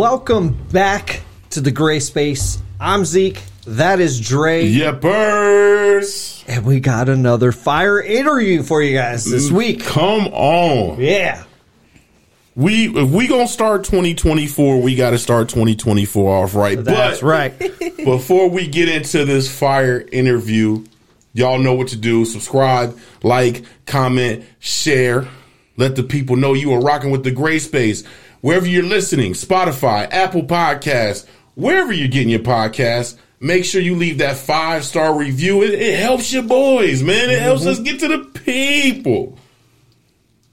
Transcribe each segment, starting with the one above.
welcome back to the gray space. I'm Zeke. That is Dre. Yippers! And we got another fire interview for you guys this mm, week. Come on. Yeah. We if we gonna start 2024, we gotta start 2024 off right. That's but right. before we get into this fire interview, y'all know what to do. Subscribe, like, comment, share. Let the people know you are rocking with the gray space. Wherever you're listening, Spotify, Apple Podcasts, wherever you're getting your podcast, make sure you leave that five star review. It, it helps your boys, man. It helps mm-hmm. us get to the people.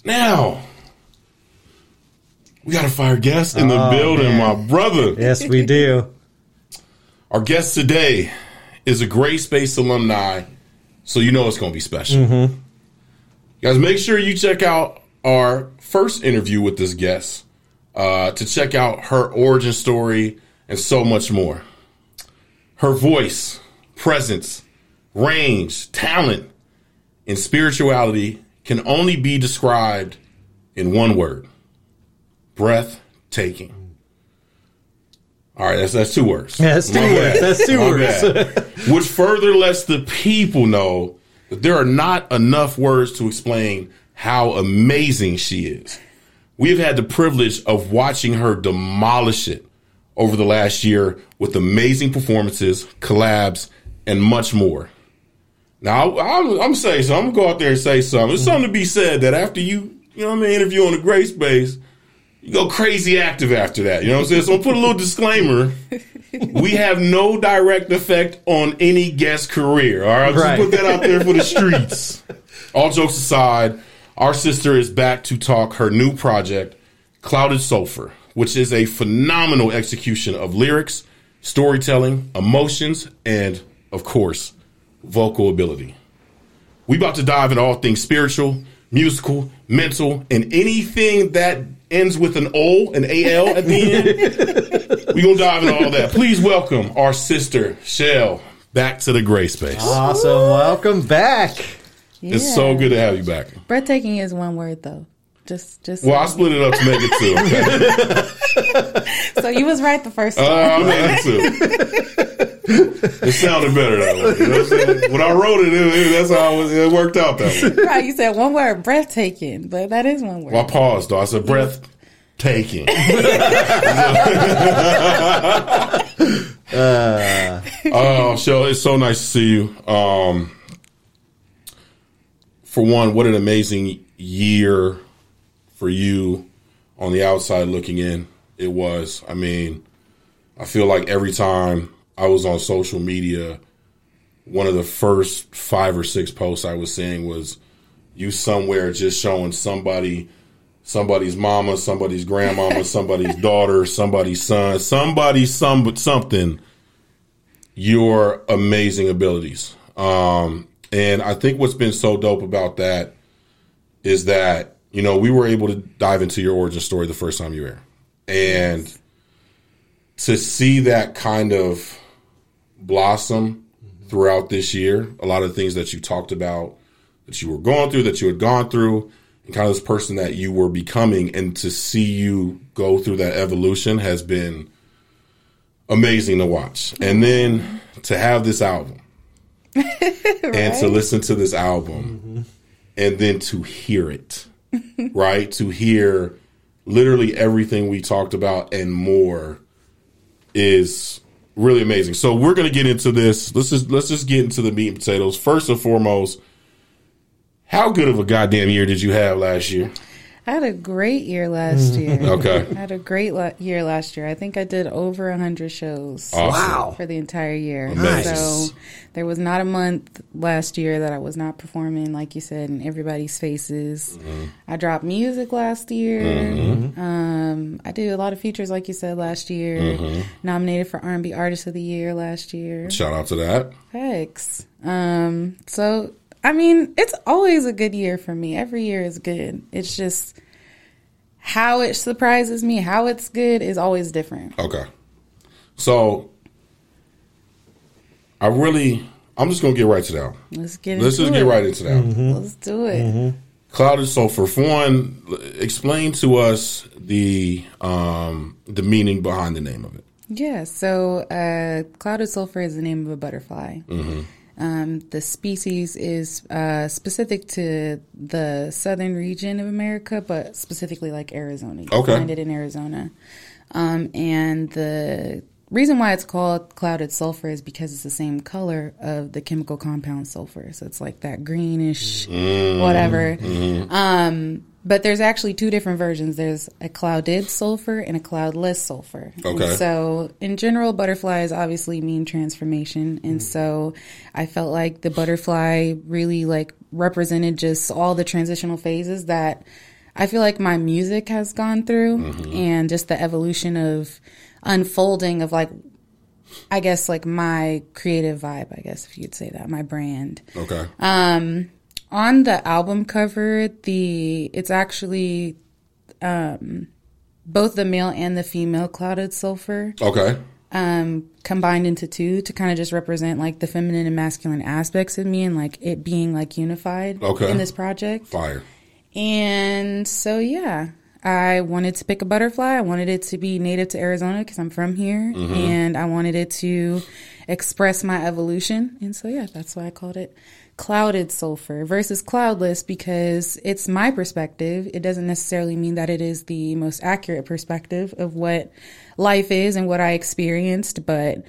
Now, we got a fire guest in the Oh, building, man. my brother. yes, we do. Our guest today is a Gray Space alumni, so you know it's going to be special. Mm-hmm. Guys, make sure you check out our first interview with this guest uh, to check out her origin story and so much more. Her voice, presence, range, talent, and spirituality can only be described in one word breathtaking. All right, that's, that's two words. Yeah, that's two My words. bad. That's two My words. bad. Which further lets the people know that there are not enough words to explain how amazing she is. We have had the privilege of watching her demolish it over the last year with amazing performances, collabs, and much more. Now, I'm, I'm saying so. I'm gonna go out there and say something. There's something to be said that after you, you know what I mean, interview on the gray space, you go crazy active after that. You know what I'm saying? So I'm put a little disclaimer. We have no direct effect on any guest career. All right, Right. just put that out there for the streets. All jokes aside, our sister is back to talk her new project, Clouded Sulfur, which is a phenomenal execution of lyrics, storytelling, emotions, and of course, vocal ability. We about to dive into all things spiritual, musical, mental, and anything that ends with an O, an AL at the end. we gonna dive into all that. Please welcome our sister Chelle back to the gray space. Awesome. Welcome back. It's so good to have you back. Breathtaking is one word though. Just, just. Well, I split it up to make it two. Okay? so you was right the first Uh, time. I made it two. It sounded better that way. You know what I'm saying? When I wrote it, it, it- that's how it, was, it worked out that way. right, you said one word, breathtaking, but that is one word. Well, I paused though. I said breath taking. Oh, Chelle, it's so nice to see you. Um, for one, what an amazing year for you on the outside looking in. It was. I mean, I feel like every time I was on social media, one of the first five or six posts I was seeing was you somewhere just showing somebody somebody's mama, somebody's grandmama, somebody's daughter, somebody's son, somebody some something your amazing abilities. Um, and I think what's been so dope about that is that, you know, we were able to dive into your origin story the first time you were. And to see that kind of blossom throughout this year, a lot of things that you talked about that you were going through, that you had gone through, and kind of this person that you were becoming, and to see you go through that evolution has been amazing to watch. And then to have this album and to listen to this album mm-hmm. and then to hear it, right? To hear literally everything we talked about and more is really amazing. So we're going to get into this. Let's just let's just get into the meat and potatoes. First and foremost, how good of a goddamn year did you have last year? I had a great year last year. Okay. I had a great la- year last year. I think I did over 100 shows Awesome. Wow. for the entire year. Nice. So there was not a month last year that I was not performing, like you said, in everybody's faces. Mm-hmm. I dropped music last year. Um, I did a lot of features, like you said, last year. Mm-hmm. Nominated for R&B Artist of the Year last year. Shout out to that. Thanks. Um, so I mean, it's always a good year for me. Every year is good. It's just how it surprises me, how it's good is always different. Okay. So I really I'm just gonna get right to that. Let's get Let's into just get right into that. Let's do it. Clouded sulfur. For one, explain to us the um, the meaning behind the name of it. Yeah, so uh, clouded sulfur is the name of a butterfly. Um, the species is uh, specific to the southern region of America, but specifically like Arizona. You Okay. find it in Arizona. Um, and the reason why it's called clouded sulfur is because it's the same color of the chemical compound sulfur. So it's like that greenish, whatever. Um, but there's actually two different versions. There's a clouded sulfur and a cloudless sulfur. And Okay. so in general, butterflies obviously mean transformation, and mm-hmm. so I felt like the butterfly really like represented just all the transitional phases that I feel like my music has gone through, mm-hmm. and just the evolution of unfolding of like. I guess like my creative vibe, I guess if you'd say that, my brand Okay. Um, on the album cover the it's actually um both the male and the female clouded sulfur okay. um combined into two to kind of just represent like the feminine and masculine aspects of me and like it being like unified Okay. in this project Fire. and so yeah I wanted to pick a butterfly. I wanted it to be native to Arizona because I'm from here, and I wanted it to express my evolution. And so, yeah, that's why I called it clouded sulfur versus cloudless because it's my perspective. It doesn't necessarily mean that it is the most accurate perspective of what life is and what I experienced, but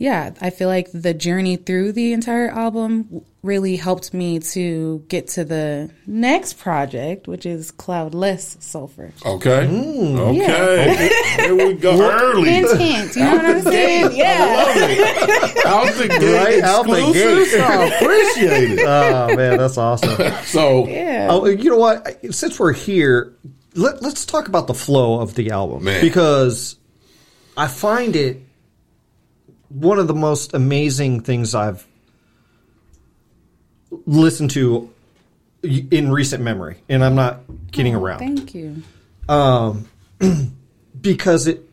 yeah, I feel like the journey through the entire album really helped me to get to the next project, which is Cloudless Sulfur. Okay. Mm, okay. Here we go. Early. Hint, hint. You know what I'm saying? Yeah. Out the gate. Right out the gate. I appreciate it. Oh man, that's awesome. So, Yeah. Oh, you know what? Since we're here, let, let's talk about the flow of the album Man. because I find it one of the most amazing things I've listened to in recent memory, and I'm not kidding oh, around Thank you. Um, because it.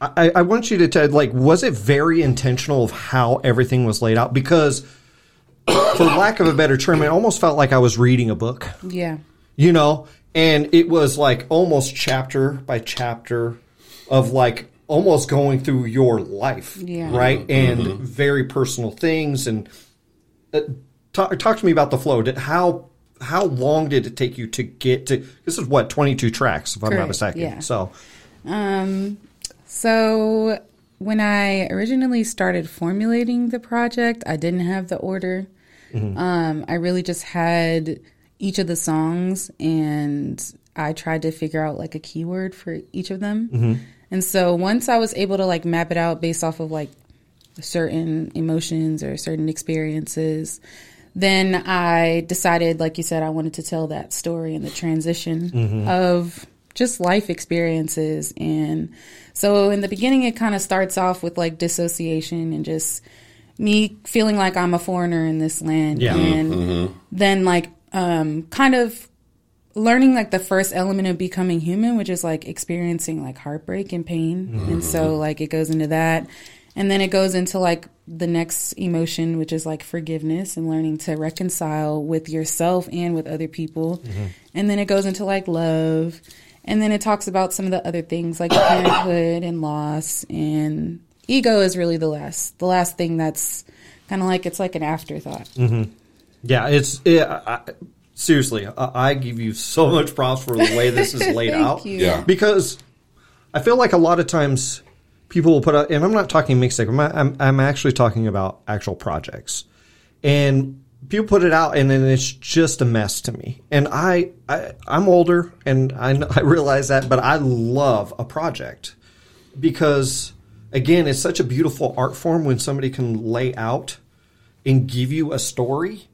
I, I want you to tell, like, was it very intentional of how everything was laid out? Because, for lack of a better term, it almost felt like I was reading a book. Yeah. you know and it was like almost chapter by chapter of like almost going through your life Yeah. right? Mm-hmm. And mm-hmm. very personal things. And uh, talk, talk to me about the flow. Did how how long did it take you to get to this is what 22 tracks if i'm not mistaken. Yeah. so. Um, so when I originally started formulating the project, I didn't have the order. Mm-hmm. Um, I really just had each of the songs, and I tried to figure out like a keyword for each of them. And so once I was able to like map it out based off of like certain emotions or certain experiences, then I decided, like you said, I wanted to tell that story and the transition of just life experiences. And so in the beginning, it kind of starts off with like dissociation and just me feeling like I'm a foreigner in this land. Yeah. And then like um, kind of learning like the first element of becoming human, which is like experiencing like heartbreak and pain. Mm-hmm. And so like it goes into that. And then it goes into like the next emotion, which is like forgiveness and learning to reconcile with yourself and with other people. Mm-hmm. And then it goes into like love. And then it talks about some of the other things like parenthood and loss and ego is really the last the last thing that's kind of like it's like an afterthought. Mm-hmm. yeah it's it, I, seriously I, I give you so much props for the way this is laid Thank out you. Yeah. because I feel like a lot of times people will put out, and I'm not talking mixtape. I'm, I'm I'm actually talking about actual projects, and people put it out, and then it's just a mess to me. And I, I I'm older, and I know, I realize that, but I love a project because again, it's such a beautiful art form when somebody can lay out and give you a story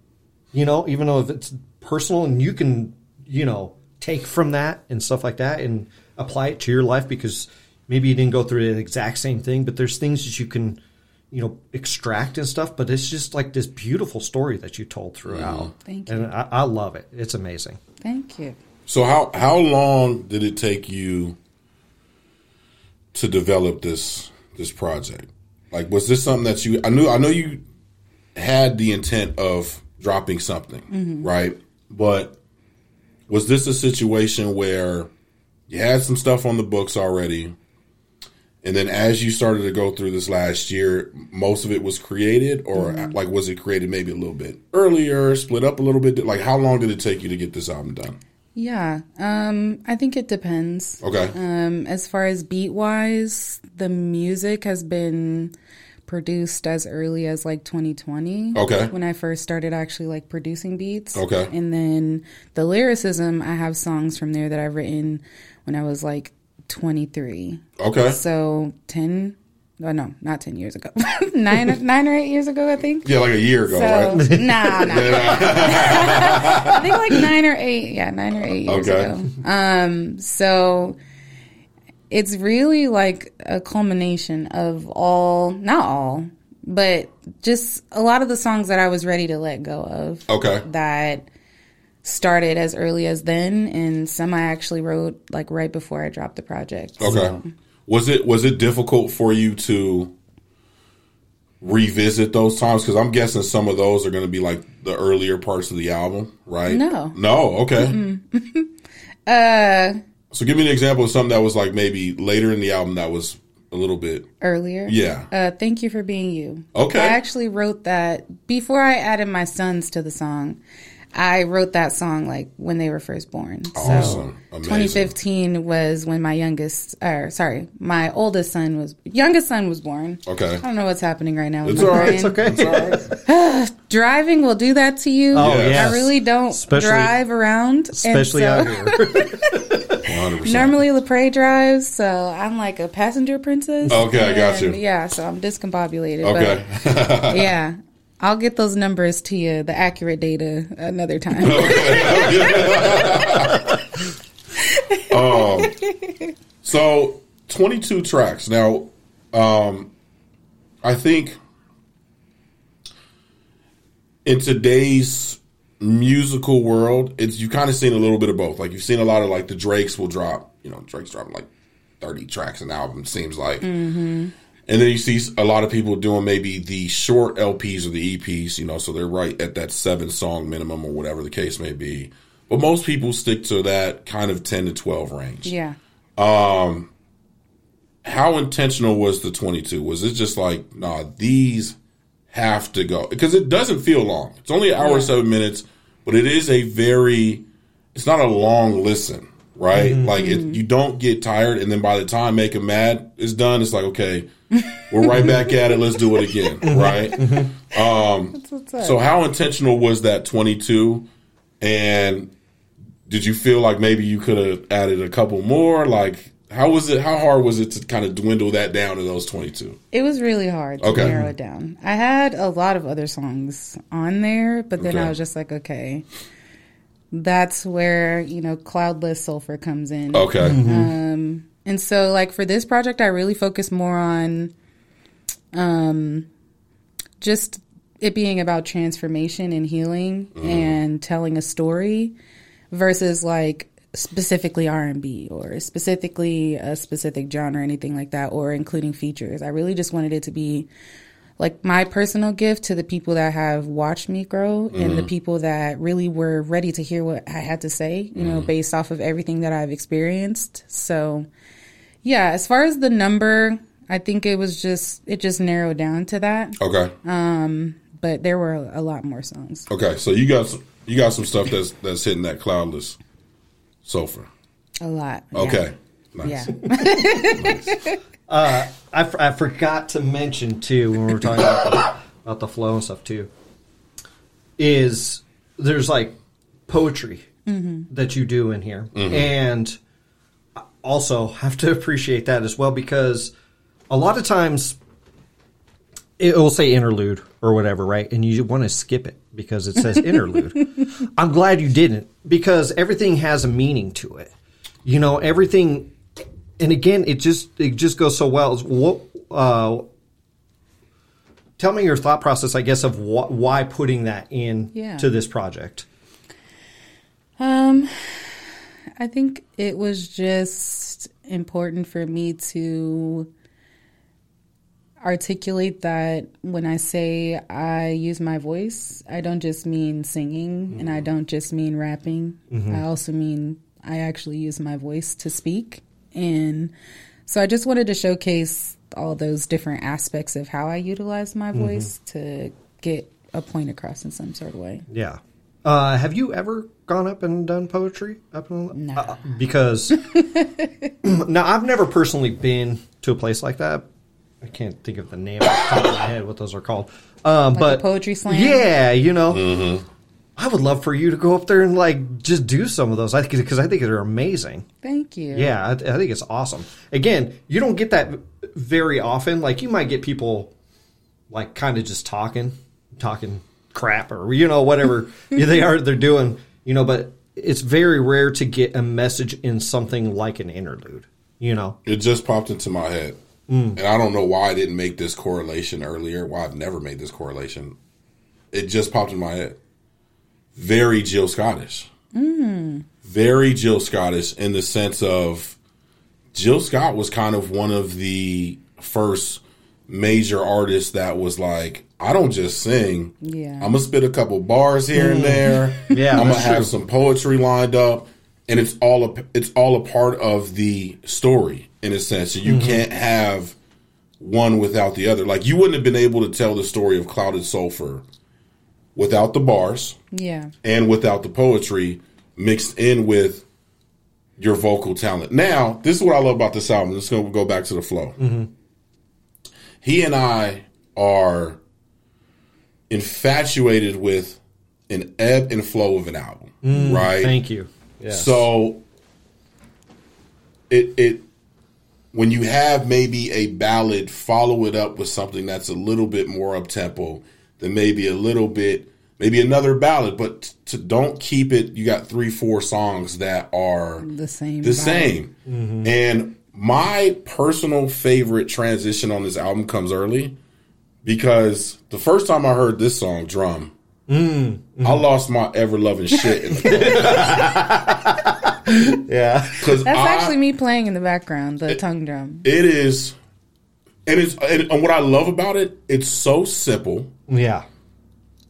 you know, even though if it's personal and you can, you know, take from that and stuff like that and apply it to your life because maybe you didn't go through the exact same thing, but there's things that you can, you know, extract and stuff. But it's just like this beautiful story that you told throughout. Thank you. And I, I love it. It's amazing. Thank you. so how how long did it take you to develop this this project? Like, was this something that you? I knew. I know you had the intent of dropping something, mm-hmm. right? But was this a situation where you had some stuff on the books already, and then as you started to go through this last year, most of it was created, or like was it created maybe a little bit earlier, split up a little bit? Like how long did it take you to get this album done? Yeah, um, I think it depends. Okay, Um, as far as beat wise, the music has been produced as early as like 2020. Okay. When I first started actually like producing beats. Okay. And then the lyricism, I have songs from there that I've written when I was like 23. okay, So 10, oh no, not 10 years ago. nine, nine or eight years ago, I think. yeah, like a year ago, So, right? nah, nah. I think like nine or eight. Yeah, nine or eight years Okay. ago. Um, so it's really like a culmination of all, not all, but just a lot of the songs that I was ready to let go of Okay, that started as early as then, and some I actually wrote like right before I dropped the project. okay. So, Was it was it difficult for you to revisit those times? Because I'm guessing some of those are going to be like the earlier parts of the album, right? No. no. Okay. uh, So give me an example of something that was like maybe later in the album that was a little bit. earlier. Yeah. Uh, thank you for being you. Okay. I actually wrote that before I added my sons to the song. I wrote that song like when they were first born. Awesome. So Amazing. 2015 was when my youngest, or sorry, my oldest son was youngest son was born. Okay. I don't know what's happening right now. It's my all right. brain. It's okay. Driving will do that to you. Oh, Yeah. yes. I really don't Especially- drive around, Especially so- out here. 100%. Normally, Lepre drives, so I'm like a passenger princess. Okay, I got you. Yeah, so I'm discombobulated. Okay. But yeah, I'll get those numbers to you, the accurate data, another time. So 22 tracks. Now, um, I think in today's musical world, it's you kind of seen a little bit of both. Like you've seen a lot of like the Drakes will drop, you know, Drake's dropping like 30 tracks an album. It seems like. And then you see a lot of people doing maybe the short LPs or the EPs, you know, so they're right at that seven song minimum or whatever the case may be. But most people stick to that kind of 10 to 12 range. Yeah. Um, how intentional was the 22 was it just like nah these have to go? Because it doesn't feel long. It's only an hour and seven minutes but it is a very it's not a long listen right? Like it, you don't get tired and then by the time Make make 'em mad is done it's like okay we're right back at it let's do it again mm-hmm. right mm-hmm. Um, That's what's up. so how intentional was that 22 and did you feel like maybe you could have added a couple more like how was it how hard was it to kind of dwindle that down to those 22 it was really hard to Okay. narrow it down. I had a lot of other songs on there, but then Okay. I was just like, okay, that's where, you know, Cloudless Sulfur comes in. okay mm-hmm. um, And so, like for this project, I really focus more on, um, just it being about transformation and healing mm-hmm. and telling a story, versus like specifically R and B or specifically a specific genre or anything like that, or including features. I really just wanted it to be like my personal gift to the people that have watched me grow and the mm-hmm. people that really were ready to hear what I had to say, you know, mm-hmm. based off of everything that I've experienced. So, yeah, as far as the number, I think it was just it just narrowed down to that, okay Um, but there were a lot more songs. okay so you got some, you got some stuff that's that's hitting that cloudless sulfur A lot. yeah. okay nice Yeah. Uh I, f- I forgot to mention too when we were talking about the, about the flow and stuff too. Is there's like poetry that you do in here, and I also have to appreciate that as well because a lot of times it will say interlude or whatever, right? And you want to skip it because it says interlude. I'm glad you didn't because everything has a meaning to it. You know, everything and again, it just it just goes so well. What uh, tell me your thought process, I guess, of wh- why putting that in Yeah. to this project. Um, I think it was just important for me to. articulate that when I say I use my voice, I don't just mean singing and I mm-hmm. don't just mean rapping. Mm-hmm. I also mean I actually use my voice to speak. And so I just wanted to showcase all those different aspects of how I utilize my mm-hmm. voice to get a point across in some sort of way. Yeah. Uh, have you ever gone up and done poetry up in No. uh, because now I've never personally been to a place like that. I can't think of the name off the top of my head what those are called. Um, Like but a poetry slam? Yeah, you know. I would love for you to go up there and like just do some of those. I because I think they're amazing. Thank you. Yeah, I, I think it's awesome. Again, you don't get that very often. Like you might get people like kind of just talking, talking crap or you know whatever they are they're doing, you know, but it's very rare to get a message in something like an interlude, you know. It just popped into my head. Mm. And I don't know why I didn't make this correlation earlier, why I've never made this correlation. It just popped in my head. Very Jill Scottish. Mm. Very Jill Scottish in the sense of Jill Scott was kind of one of the first major artists that was like, I don't just sing. Yeah. I'm gonna spit a couple bars here and mm. there. Yeah, I'm gonna that's have true. some poetry lined up, and it's all a it's all a part of the story in a sense. So you mm-hmm. can't have one without the other. Like you wouldn't have been able to tell the story of Clouded Sulfur without the bars Yeah. and without the poetry mixed in with your vocal talent. Now, this is what I love about this album. Let's go go back to the flow. Mm-hmm. He and I are infatuated with an ebb and flow of an album, mm, right? Thank you. Yes. So it it when you have maybe a ballad, follow it up with something that's a little bit more up tempo, then maybe a little bit, maybe another ballad, but t- to don't keep it. You got three, four songs that are The same. the vibe. same. Mm-hmm. And my personal favorite transition on this album comes early because the first time I heard this song, Drum, mm-hmm. I lost my ever loving shit. In the yeah. Because That's I, actually me playing in the background, the tongue drum. it is, and it's and, and what I love about it, it's so simple. Yeah.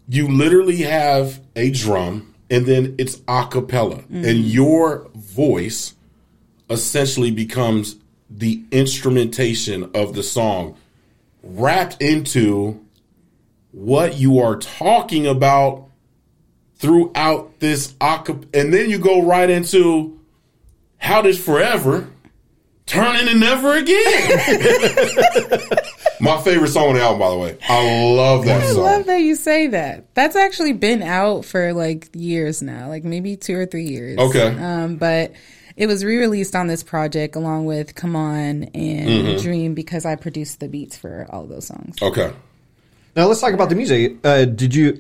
You literally have a drum, and then it's a cappella, mm. and your voice essentially becomes the instrumentation of the song, wrapped into what you are talking about throughout this acap- and then you go right into how did forever turn into never again. My favorite song on the album, by the way. I love that I song. love that you say that. That's actually been out for like years now, like maybe two or three years. Okay. Um, but it was re-released on this project along with "Come On" and Mm-hmm. "Dream" because I produced the beats for all of those songs. Okay. Now let's talk about the music. Uh, did you?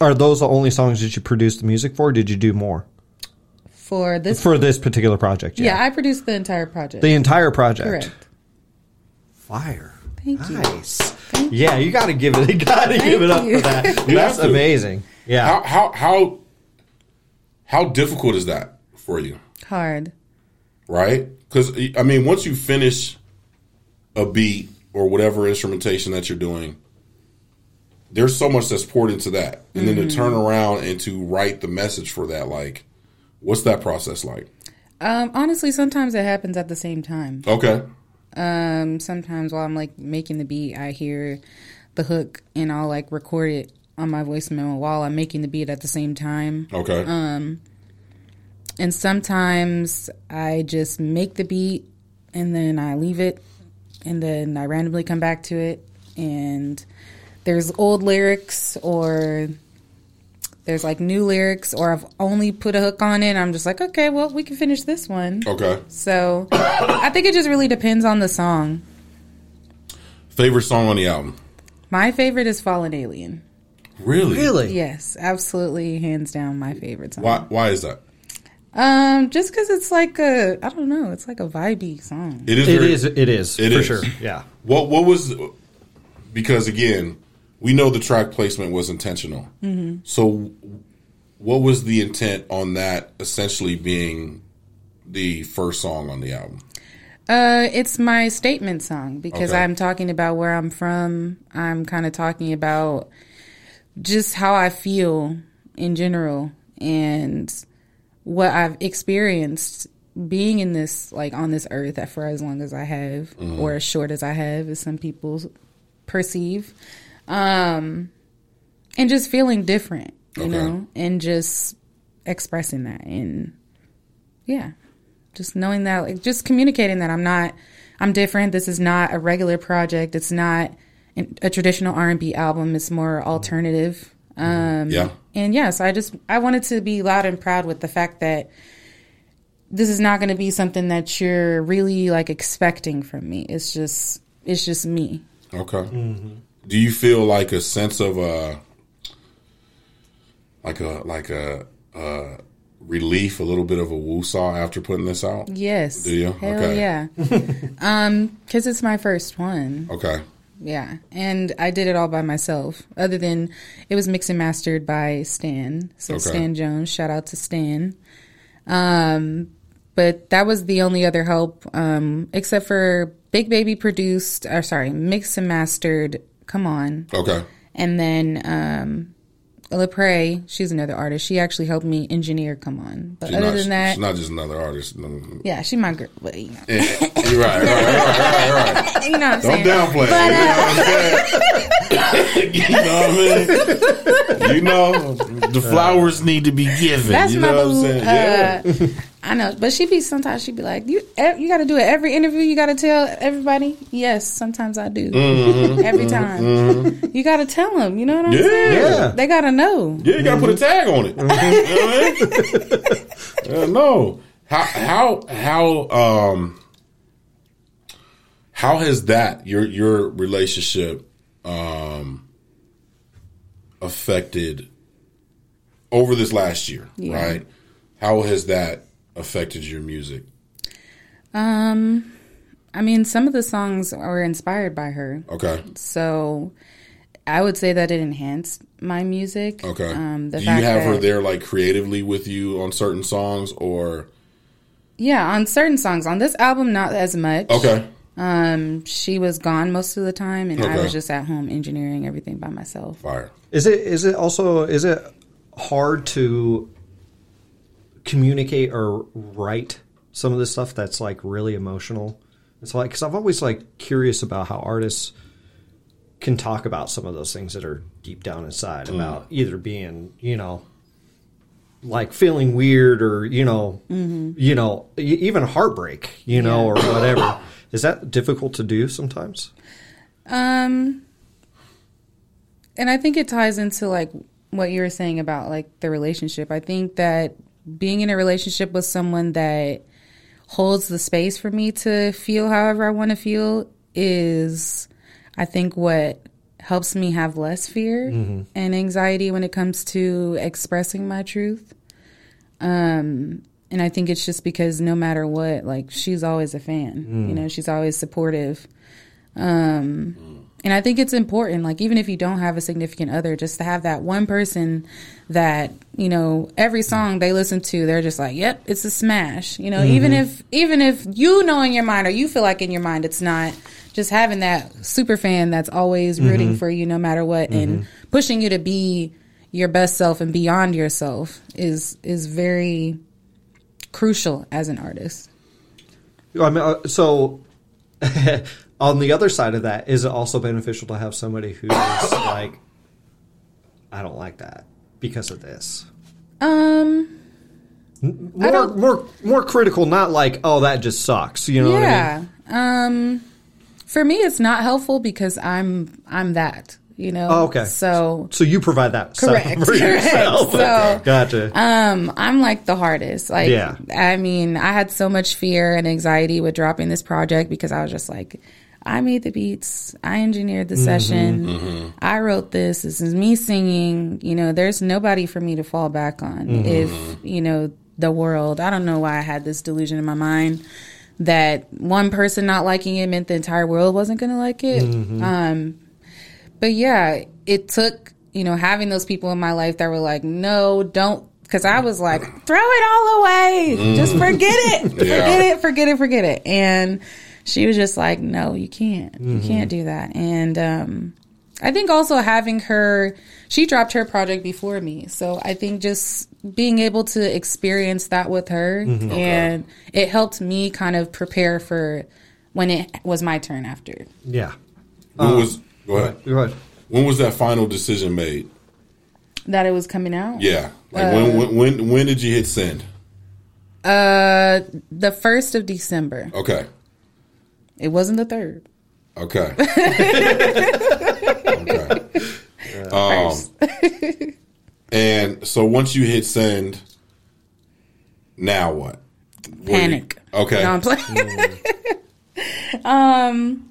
Are those the only songs that you produced the music for? Or did you do more For this, for this particular project? yeah, I produced the entire project. the entire project. Correct. Fire. Thank you. Nice. Yeah, you got to give it. You got to give it up you. for that. That's amazing. Yeah. How how how how difficult is that for you? Hard. Right? Because I mean, once you finish a beat or whatever instrumentation that you're doing, there's so much that's poured into that, and then to turn around and to write the message for that, like, what's that process like? Um, honestly, sometimes it happens at the same time. Okay. Um, sometimes while I'm like making the beat, I hear the hook and I'll like record it on my voice memo while I'm making the beat at the same time. Okay. And sometimes I just make the beat and then I leave it and then I randomly come back to it and there's old lyrics or there's like new lyrics or I've only put a hook on it. And I'm just like, okay, well, we can finish this one. okay. So I think it just really depends on the song. Favorite song on the album? My favorite is Fallen Alien. Really? really? Yes, absolutely, hands down, my favorite song. Why? Why is that? Um, just because it's like a, I don't know, it's like a vibey song. It is. It very- is. It is It for is. sure. Yeah. What what was because again, we know the track placement was intentional. Mm-hmm. So what was the intent on that essentially being the first song on the album? Uh, it's my statement song because Okay. I'm talking about where I'm from. I'm kind of talking about just how I feel in general and what I've experienced being in this, like on this earth for as long as I have, or as short as I have, as some people perceive. Um, and just feeling different, you Okay. know, and just expressing that and yeah just knowing that like just communicating that i'm not i'm different this is not a regular project it's not a traditional r&b album it's more alternative um Yeah. and yeah so i just i wanted to be loud and proud with the fact that this is not going to be something that you're really like expecting from me it's just it's just me Okay. Do you feel like a sense of uh like a like a uh relief, a little bit of a woosah after putting this out? yes Do you? hell Okay. yeah um because it's my first one Okay. Yeah, and I did it all by myself. Other than it was mixed and mastered by Stan, so Okay. Stan Jones. Shout out to Stan. Um, but that was the only other help, um, except for Big Baby produced, or sorry, mixed and mastered. Come on, Okay. and then um, Lepre, she's another artist. She actually helped me engineer Come On. But She's other not, than that, she's not just another artist. Yeah, she my girl. But, you know, You're right, right, right, right, right. you know what I'm Don't saying. downplay it. You know what I'm uh, saying? you know what I'm saying? You know, the flowers need to be given. That's you my know what I'm saying? Uh, yeah. I know, but she be sometimes she be like, "You, you got to do it every interview. You got to tell everybody." Yes, sometimes I do. Every time, you got to tell them. You know what I'm Yeah. saying? Yeah. They got to know. Yeah, you gotta put a tag on it. You know what I mean? Uh, no. How how how um how has that your your relationship um affected over this last year, Yeah. right? How has that affected your music? Um, I mean, some of the songs were inspired by her, Okay. so I would say that it enhanced my music. Okay. Um, the Do you fact have her there like creatively with you on certain songs or Yeah, on certain songs. On this album, not as much. Okay. Um, she was gone most of the time, and I was just at home engineering everything by myself. Fire. Is it is it also is it hard to communicate or write some of the stuff that's like really emotional? It's like because I've always like curious about how artists can talk about some of those things that are deep down inside about either being you know like feeling weird or you know you know even heartbreak you know or whatever. Is that difficult to do sometimes? Um, and I think it ties into like what you were saying about like the relationship. I think that being in a relationship with someone that holds the space for me to feel however I want to feel is, I think, what helps me have less fear and anxiety when it comes to expressing my truth. Um, and I think it's just because no matter what, like she's always a fan. You know, she's always supportive. Um, and I think it's important, like even if you don't have a significant other, just to have that one person that you know every song they listen to, they're just like, "Yep, it's a smash." You know, even mm-hmm. if even if you know in your mind or you feel like in your mind it's not, just having that super fan that's always mm-hmm. rooting for you no matter what and mm-hmm. pushing you to be your best self and beyond yourself is is very crucial as an artist. I mean, uh, so on the other side of that, is it also beneficial to have somebody who's like, I don't like that because of this? Um. More, more, more critical. Not like, oh, that just sucks. You know what I mean? yeah. Um, for me, it's not helpful because I'm I'm that. You know. Oh, okay. So So you provide that Correct, for correct. yourself. So, gotcha. um, I'm like the hardest. Like, Yeah. I mean, I had so much fear and anxiety with dropping this project because I was just like, I made the beats, I engineered the session, I wrote this. This is me singing. You know, there's nobody for me to fall back on. If you know the world, I don't know why I had this delusion in my mind that one person not liking it meant the entire world wasn't going to like it. Um, but yeah, it took, you know, having those people in my life that were like, no, don't Because I was like, throw it all away. Just forget it. Mm. Yeah. Forget it, forget it, forget it. And she was just like, no, you can't. You can't do that. And um, I think also having her, she dropped her project before me. So I think just being able to experience that with her and it helped me kind of prepare for when it was my turn after. Yeah. When was go ahead. Go ahead. When was that final decision made? That it was coming out. Yeah. Like when, when when when did you hit send? Uh, the first of December. Okay. It wasn't the third. Okay. okay. Um, and so once you hit send, now what? What do you- Panic. okay. No, I'm playing. um,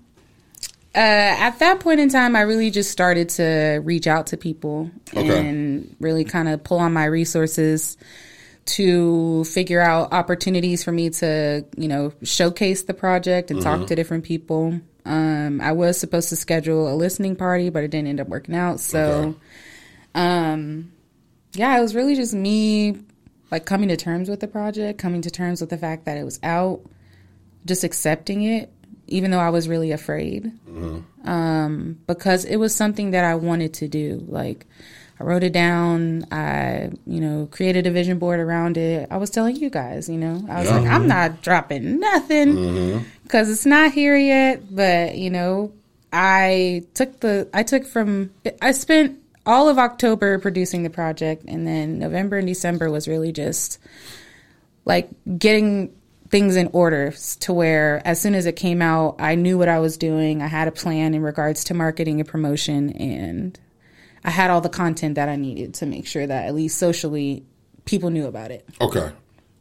uh, at that point in time, I really just started to reach out to people Okay. and really kind of pull on my resources to figure out opportunities for me to, you know, showcase the project and Mm-hmm. talk to different people. Um, I was supposed to schedule a listening party, but it didn't end up working out. So, Okay. um, yeah, it was really just me like coming to terms with the project, coming to terms with the fact that it was out, just accepting it, even though I was really afraid. Um, because it was something that I wanted to do. Like, I wrote it down. I, you know, created a vision board around it. I was telling you guys, you know, I was Yeah. like, I'm not dropping nothing mm-hmm. because it's not here yet. But you know, I took the I took from I spent all of October producing the project, and then November and December was really just like getting things in order to where as soon as it came out, I knew what I was doing. I had a plan in regards to marketing and promotion, and I had all the content that I needed to make sure that at least socially people knew about it. Okay.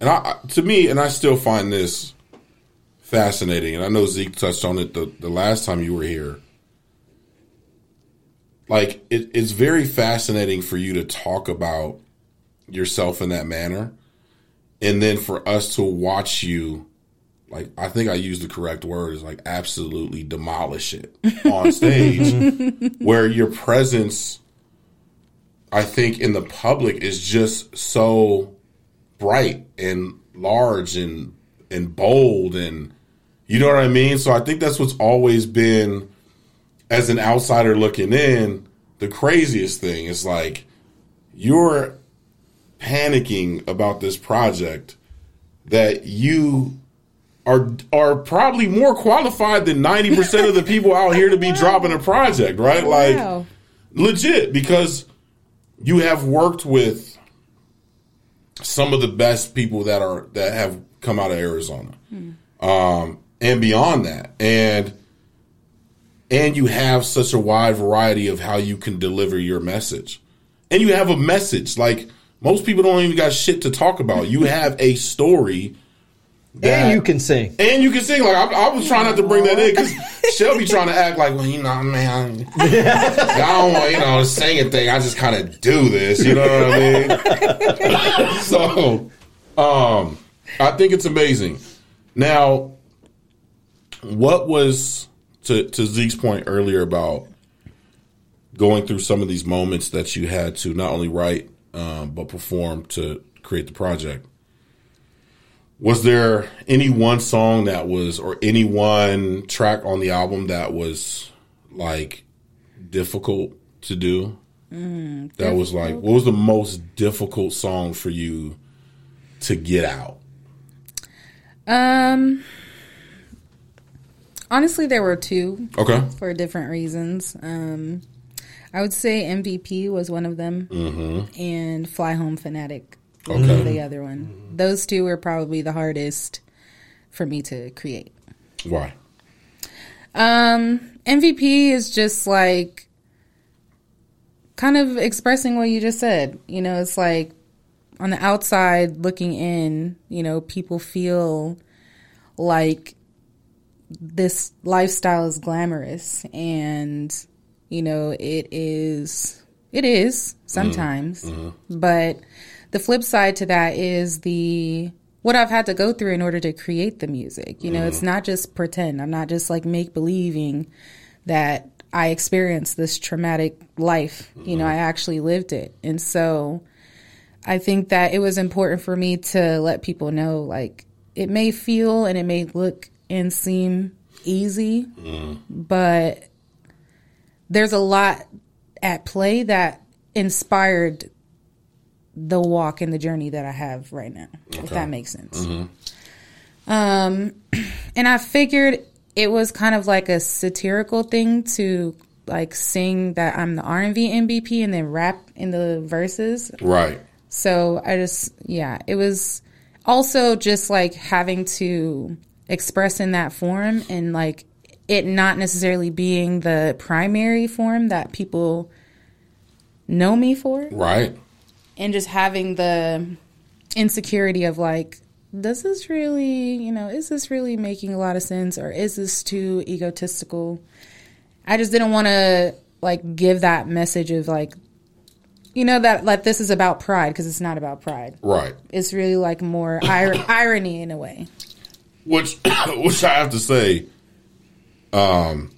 And I, to me, and I still find this fascinating, and I know Zeke touched on it the, the last time you were here. Like, it, it's very fascinating for you to talk about yourself in that manner. And then for us to watch you, like, I think I used the correct word, is like absolutely demolish it on stage, where your presence, I think, in the public is just so bright and large and and bold and you know what I mean? So I think that's what's always been as an outsider looking in, the craziest thing is like you're panicking about this project that you are are probably more qualified than 90% of the people out here to be dropping a project, right? Like Wow. legit because you have worked with some of the best people that are that have come out of Arizona, um, and beyond that, and and you have such a wide variety of how you can deliver your message, and you have a message like most people don't even got shit to talk about. You have a story. That, And you can sing. and you can sing. Like I, I was trying not to bring that in because Shelby trying to act like, well, you know, man, I don't want you know the singing thing. I just kind of do this. You know what I mean? so, um, I think it's amazing. Now, what was to to Zeke's point earlier about going through some of these moments that you had to not only write um, but perform to create the project? Was there any one song that was, or any one track on the album that was like difficult to do? that was like, what was the most difficult song for you to get out? Um, honestly, there were two Okay. for different reasons. Um, I would say MVP was one of them, and Fly Home Fanatic Okay. the other one. Those two were probably the hardest for me to create. Why? Um, MVP is just like kind of expressing what you just said. You know, it's like on the outside looking in, you know, people feel like this lifestyle is glamorous and you know, it is it is sometimes. But the flip side to that is the what I've had to go through in order to create the music. You know, it's mm-hmm. not just pretend. I'm not just like make believing that I experienced this traumatic life. You know, mm-hmm. I actually lived it. And so I think that it was important for me to let people know like it may feel and it may look and seem easy, mm-hmm. but there's a lot at play that inspired the walk and the journey that I have right now, if that makes sense. Um, and I figured it was kind of like a satirical thing to like sing that I'm the R&B MVP and then rap in the verses. Right. So I just, yeah, it was also just like having to express in that form and like it not necessarily being the primary form that people know me for Right. And just having the insecurity of like does this really you know is this really making a lot of sense or is this too egotistical i just didn't want to like give that message of like you know that like this is about pride because it's not about pride Right. it's really like more ir- irony in a way Which, which I have to say, um,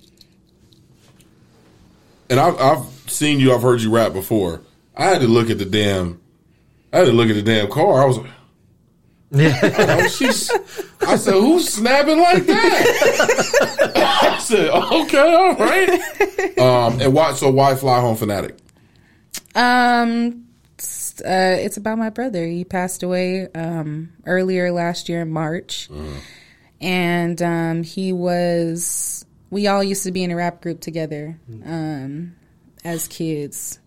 and I've, I've seen you, I've heard you rap before. I had to look at the damn, I had to look at the damn car. I was like, oh, she's, I said, who's snapping like that? I said, okay, all right. Um, and why, so why Fly Home Fanatic? um it's, uh, it's about my brother he passed away um earlier last year in march and um he was we all used to be in a rap group together um as kids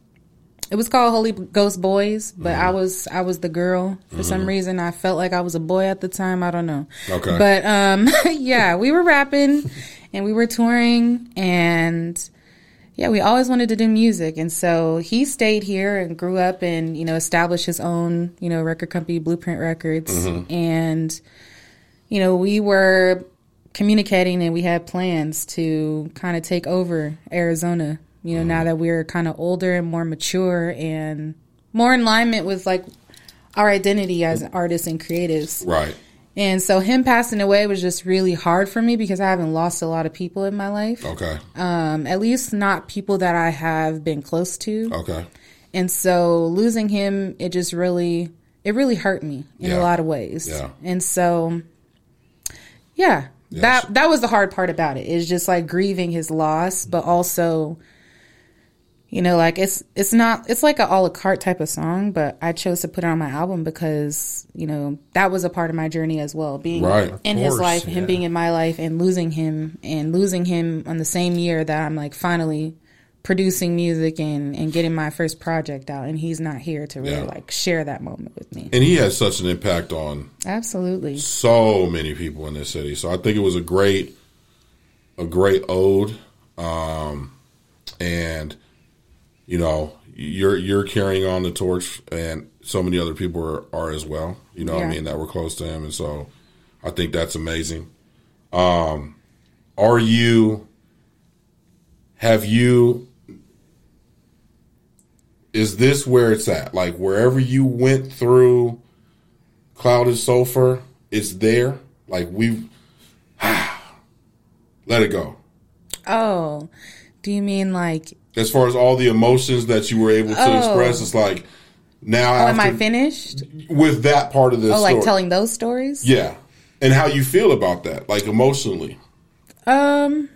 it was called holy ghost boys but mm-hmm. i was i was the girl. For some mm-hmm. reason i felt like i was a boy at the time. I don't know. Okay. but um yeah we were rapping and we were touring and yeah, we always wanted to do music. And so he stayed here and grew up and, you know, established his own, you know, record company, Blueprint Records. Mm-hmm. And, you know, we were communicating and we had plans to kind of take over Arizona, you know, now that we're kind of older and more mature and more in alignment with like our identity as artists and creatives. Right. And so him passing away was just really hard for me because I haven't lost a lot of people in my life Okay. um, at least not people that I have been close to. Okay. And so losing him, it just really, it really hurt me in Yeah. a lot of ways. Yeah. And so, yeah, Yes. that that was the hard part about it. it. Is just like grieving his loss, but also, you know, like it's it's not it's like a a la carte type of song, but I chose to put it on my album because you know that was a part of my journey as well, being Right. Of in his course, life, him being in my life, and losing him, and losing him on the same year that I'm like finally producing music and and getting my first project out, and he's not here to really Yeah. like share that moment with me. And he has such an impact on Absolutely. so many people in this city. So I think it was a great, a great ode, um, and you know you're you're carrying on the torch, and so many other people are, are as well. You know, what I mean that were close to him, and so I think that's amazing. Um, are you? Have you? Is this where it's at? Like wherever you went through clouded sulfur, it's there. Like we've let it go. Oh, do you mean like? As far as all the emotions that you were able to Oh. express, it's like now Oh, am I finished? with that part of the Oh, story. like telling those stories? yeah, and how you feel about that, like emotionally. Um,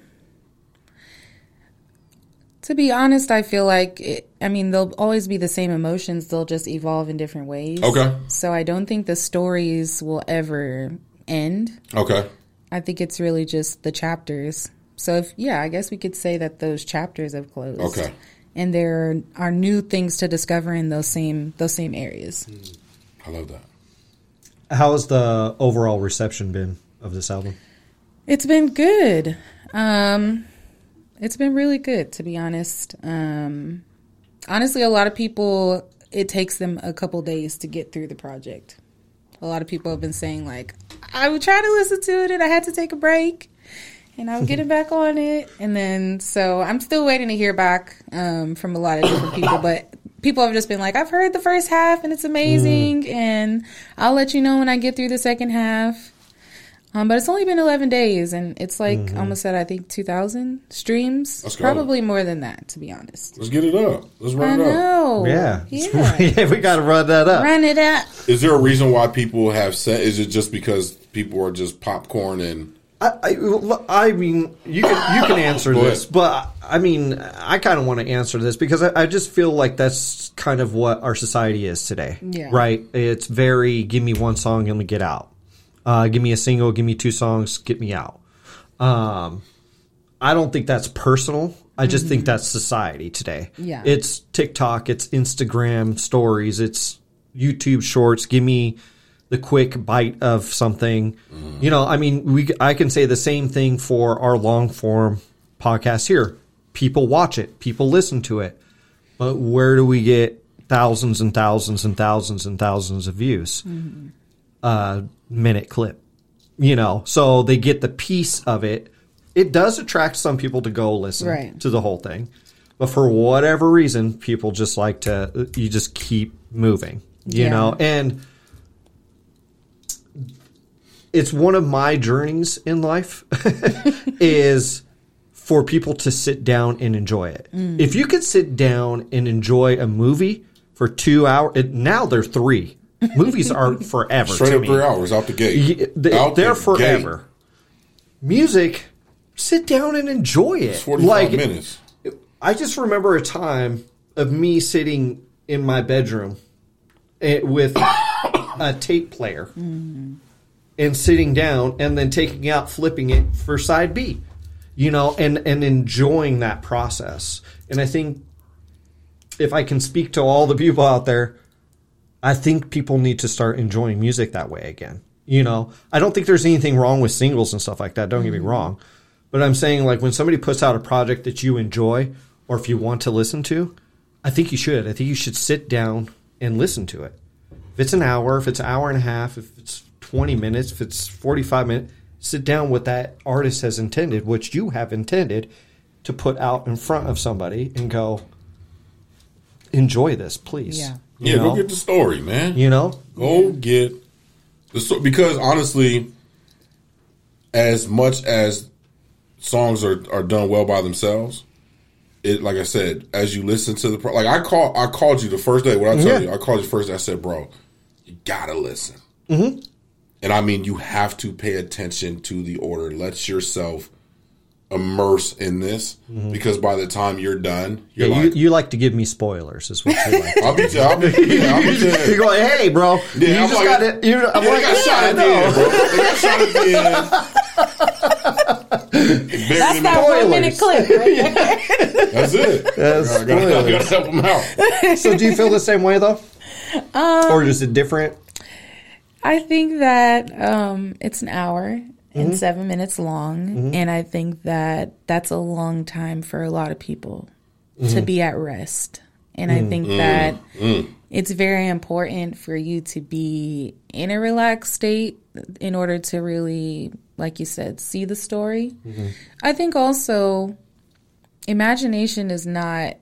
to be honest, I feel like it, I mean they'll always be the same emotions. They'll just evolve in different ways. Okay. So I don't think the stories will ever end. Okay, I think it's really just the chapters. So if yeah, I guess we could say that those chapters have closed. Okay. And there are new things to discover in those same those same areas. I love that. How has the overall reception been of this album? It's been good. Um, it's been really good, to be honest. Um, honestly, a lot of people, it takes them a couple days to get through the project. A lot of people have been saying, like, I would try to listen to it and I had to take a break and I would get it back on it. And then, so I'm still waiting to hear back um, from a lot of different people, but people have just been like, I've heard the first half and it's amazing. And I'll let you know when I get through the second half. Um, but it's only been 11 days, and it's like almost at I think 2,000 streams. Let's go. Probably more than that, to be honest. Let's get it up. Let's I run it up. know. Yeah, yeah. yeah, we got to run that up. Run it up. Is there a reason why people have said? Is it just because people are just popcorn and I, I, I mean, you can you can answer this, but I mean, I kind of want to answer this because I, I just feel like that's kind of what our society is today. Yeah. Right? It's very give me one song and we get out. Uh, give me a single, give me two songs, get me out. Um, I don't think that's personal. I just think that's society today. Yeah. It's TikTok, it's Instagram stories, it's YouTube shorts. Give me the quick bite of something. You know, I mean, we I can say the same thing for our long form podcast here. People watch it, people listen to it. But where do we get thousands and thousands and thousands and thousands of views? Uh minute clip. You know, so they get the piece of it. It does attract some people to go listen Right. to the whole thing. But for whatever reason, people just like to you just keep moving. You Yeah. know, and it's one of my journeys in life is for people to sit down and enjoy it. If you could sit down and enjoy a movie for two hours, it, now they're three. Movies are forever. straight to up me. three hours out the gate? Y- they, Out they're the forever. gate. Music, sit down and enjoy it. Forty-five like minutes. I just remember a time of me sitting in my bedroom eh, with a tape player and sitting down and then taking out, flipping it for side B, you know, and, and enjoying that process. And I think if I can speak to all the people out there, I think people need to start enjoying music that way again. You know, I don't think there's anything wrong with singles and stuff like that. Don't get me mm-hmm. wrong. But I'm saying, like, when somebody puts out a project that you enjoy or if you want to listen to, I think you should. I think you should sit down and listen to it. If it's an hour, if it's an hour and a half, if it's 20 minutes, if it's 45 minutes, sit down with that artist has intended, which you have intended to put out in front of somebody and go, enjoy this, please. Yeah. You Yeah, know? go get the story, man. You know? Go get the story. because honestly, as much as songs are, are done well by themselves, it like I said, as you listen to the pro- like I call I called you the first day. What I told Yeah. you, I called you first. day, I said, bro, you gotta listen, mm-hmm. And I mean you have to pay attention to the order. Let yourself immerse in this mm-hmm. because by the time you're done, you're you, like, you like to give me spoilers, is what you like. I'll be, I'll be, yeah, I'll be telling- You're going, hey, bro. Yeah, you I'm just like- got it. You, I'm Yeah, like, they got yeah, shot I at the end, bro. They got shot at the end. Buried That's in that the- one minute clip. Right. That's it. That's I gotta, I spoilers. gotta help them out. So, do you feel the same way though, um, or is it different? I think that um, it's an hour Mm-hmm. and seven minutes long, and I think that that's a long time for a lot of people to Mm-hmm. be at rest. And Mm. I think that it's very important for you to be in a relaxed state in order to really, like you said, see the story. Mm-hmm. I think also imagination is not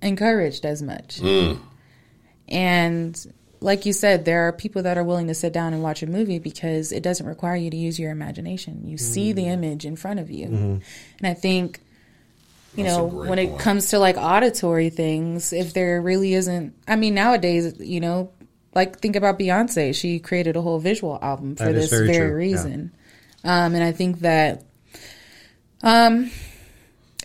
encouraged as much. And like you said, there are people that are willing to sit down and watch a movie because it doesn't require you to use your imagination. You see the image in front of you. And I think, you That's know, when it point. comes to like auditory things, if there really isn't, I mean, nowadays, you know, like think about Beyonce. She created a whole visual album for That this very very, true, yeah. reason. Um, and I think that um,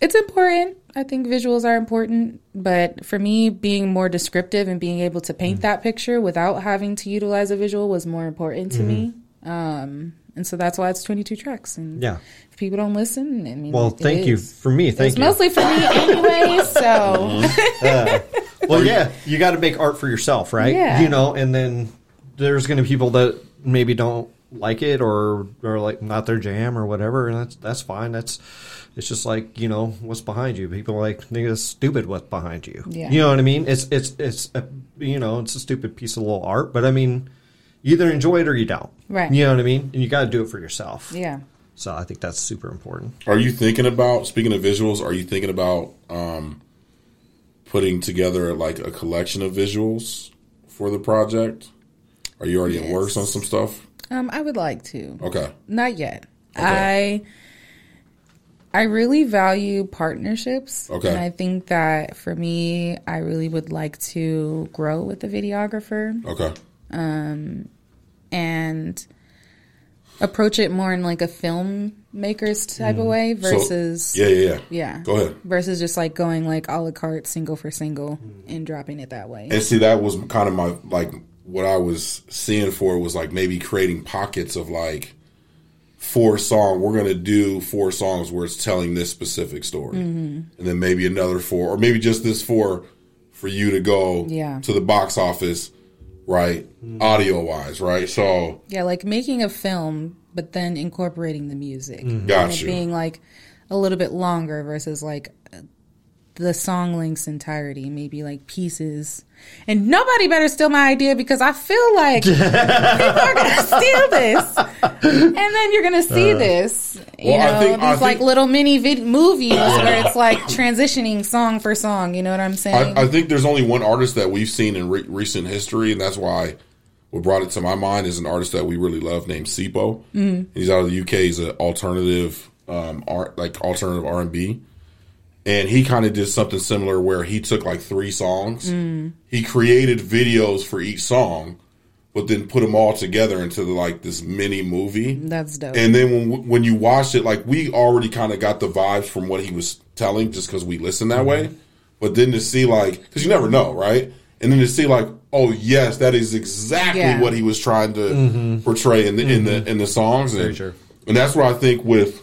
it's important. I think visuals are important, but for me, being more descriptive and being able to paint that picture without having to utilize a visual was more important to me. Um, and so that's why it's 22 tracks. And Mm-hmm. Yeah. if people don't listen, I mean, Well, thank you for me. Thank It's you. mostly for me anyway, so well, yeah, you got to make art for yourself, right? Yeah. You know, and then there's going to be people that maybe don't like it or or like not their jam or whatever, and that's that's fine. That's it's just like you know what's behind you. People are like nigga, it's stupid what's behind you. Yeah. You know what I mean? It's it's it's a, you know it's a stupid piece of little art, but I mean, you either enjoy it or you don't. Right. You know what I mean? And you got to do it for yourself. yeah. So I think that's super important. Are you thinking about speaking of visuals? Are you thinking about um, putting together like a collection of visuals for the project? Are you already in works on some stuff? Um, I would like to. Okay. Not yet. I I really value partnerships. Okay. And I think that for me, I really would like to grow with the videographer Okay. and approach it more in like a filmmaker's type of way Mm-hmm. So- versus yeah, yeah, yeah. yeah. Go ahead. Versus just like going like a la carte single for single and dropping it that way. And see, that was kind of my like what I was seeing for was like maybe creating pockets of like four song. We're gonna do four songs where it's telling this specific story, Mm-hmm. and then maybe another four, or maybe just this four for you to go Yeah. to the box office, right? Audio wise, right? So Yeah, like making a film, but then incorporating the music. And Got it being like a little bit longer versus like the song length's entirety, maybe like pieces. And nobody better steal my idea because I feel like people are to steal this. And then you're to see this. You Uh. Well, I know, think- I these like think- little mini vid- movies where it's like transitioning song for song. You know what I'm saying? I, I think there's only one artist that we've seen in re- recent history, and that's why what brought it to my mind is an artist that we really love named Sipho. Mm-hmm. He's out of the UK. He's an alternative um, art, like alternative R and B, and he kind of did something similar where he took like three songs. He created videos for each song, but then put them all together into like this mini movie. That's dope. And then when when you watch it, like we already kind of got the vibes from what he was telling, just because we listen that way. Mm-hmm. But then to see like, because you never know, right? And then to see like, oh yes, that is exactly Yeah. what he was trying to mm-hmm. portray in the in the mm-hmm. in the songs. And, true. and that's where I think with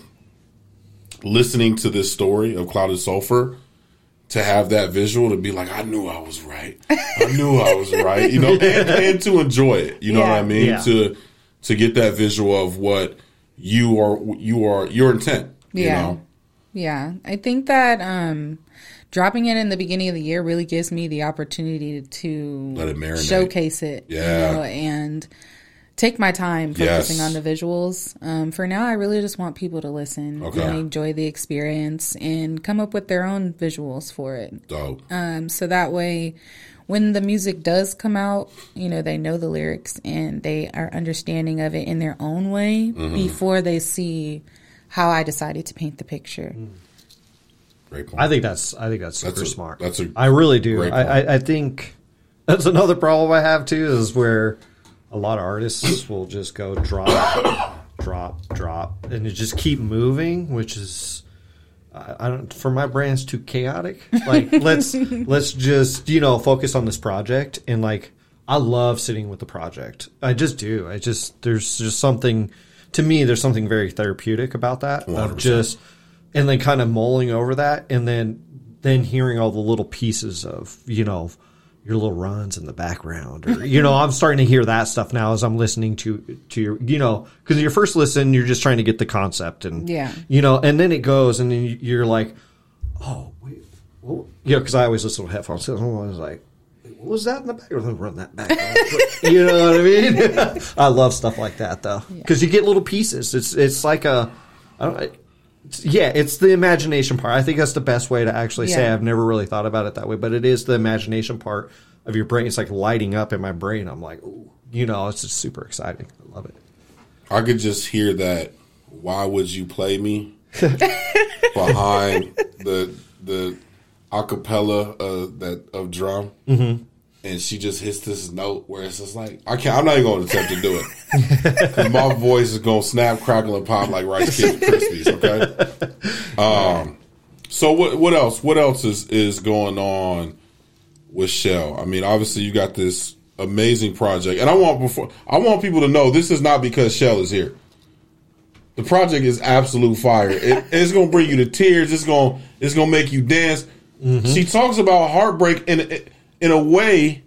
listening to this story of Clouded Sulfur, to have that visual to be like, I knew I was right. I knew I was right. You know, and, and to enjoy it. You know what I mean? Yeah. To to get that visual of what you are you are your intent. You Yeah. know? Yeah, I think that um, dropping it in the beginning of the year really gives me the opportunity to Let it marinate. showcase it, Yeah. you know, and take my time focusing Yes. on the visuals. Um, for now, I really just want people to listen Okay. and enjoy the experience and come up with their own visuals for it. Dope. Um, so that way, when the music does come out, you know, they know the lyrics and they are understanding of it in their own way Mm-hmm. before they see how I decided to paint the picture. Great point. I think that's I think that's super That's a- smart. that's a I really do. I. I I think that's another problem I have too is where a lot of artists will just go drop, drop, drop, and it just keep moving, which is. I I don't. For my brain, it's too chaotic. Like let's let's just you know focus on this project and like I love sitting with the project. I just do. I just there's just something to me. There's something very therapeutic about that. Of 100%. just and then kind of mulling over that and then then hearing all the little pieces of you know your little runs in the background or you know i'm starting to hear that stuff now as i'm listening to to your you know because your first listen you're just trying to get the concept and Yeah. you know and then it goes and then you're like oh wait well, yeah because i always listen to headphones so i was like what was that in the background? Let me run that back. you know what I mean? I love stuff like that though, because you get little pieces. It's it's like a, I don't, yeah, it's the imagination part. I think that's the best way to actually say. I've never really thought about it that way, but it is the imagination part of your brain. It's like lighting up in my brain. I'm like, ooh, you know, it's just super exciting. I love it. I could just hear that. Why would you play me behind the the acapella uh, that of drum? Mm-hmm. And she just hits this note where it's just like I can't. I'm not even going to attempt to do it my voice is going to snap, crackle, and pop like Rice Krispies. Okay. Um. So what? What else? What else is is going on with Chelle? I mean, obviously you got this amazing project, and I want before I want people to know this is not because Chelle is here. The project is absolute fire. It, it's gonna bring you to tears. It's gonna it's gonna make you dance. She talks about heartbreak in in a way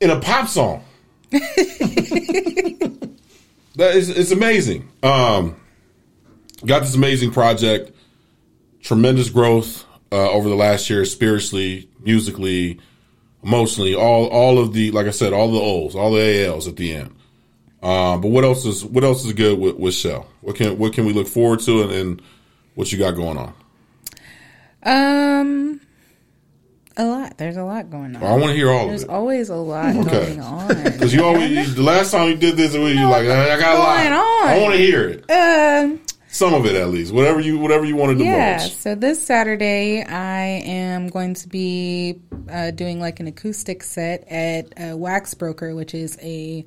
in a pop song. that is it's amazing. Um, got this amazing project, tremendous growth uh, over the last year, spiritually, musically, emotionally. All all of the like I said, all the O's, all the ALs at the end. Um, but what else is what else is good with, with Chelle? What can what can we look forward to, and, and what you got going on? Um, A lot. There's a lot going on. I want to hear all There's of it. always a lot Okay. going on. Because you always the last time you did this, you like I got a lot. going on? I want to hear it. Uh, Some of it at least. Whatever you whatever you want to yeah. divulge. So this Saturday, I am going to be uh, doing like an acoustic set at uh, Wax Broker, which is a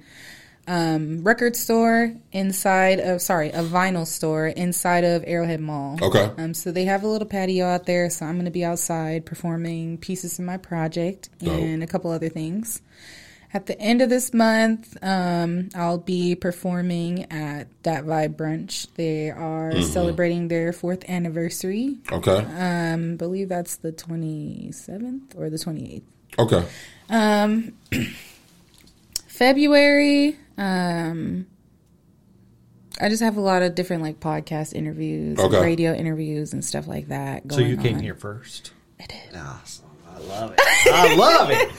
um, record store inside of sorry, a vinyl store inside of Arrowhead Mall. Okay. Um, so they have a little patio out there, so I'm going to be outside performing pieces of my project Dope. and a couple other things. At the end of this month, um, I'll be performing at That Vibe Brunch. They are Mm-hmm. celebrating their fourth anniversary. Okay. Um, I believe that's the 27th or the 28th. Okay. Um, February, um, I just have a lot of different like podcast interviews, and Okay. radio interviews, and stuff like that. So Going you came on. here first. I did. Awesome. I love it. I love it.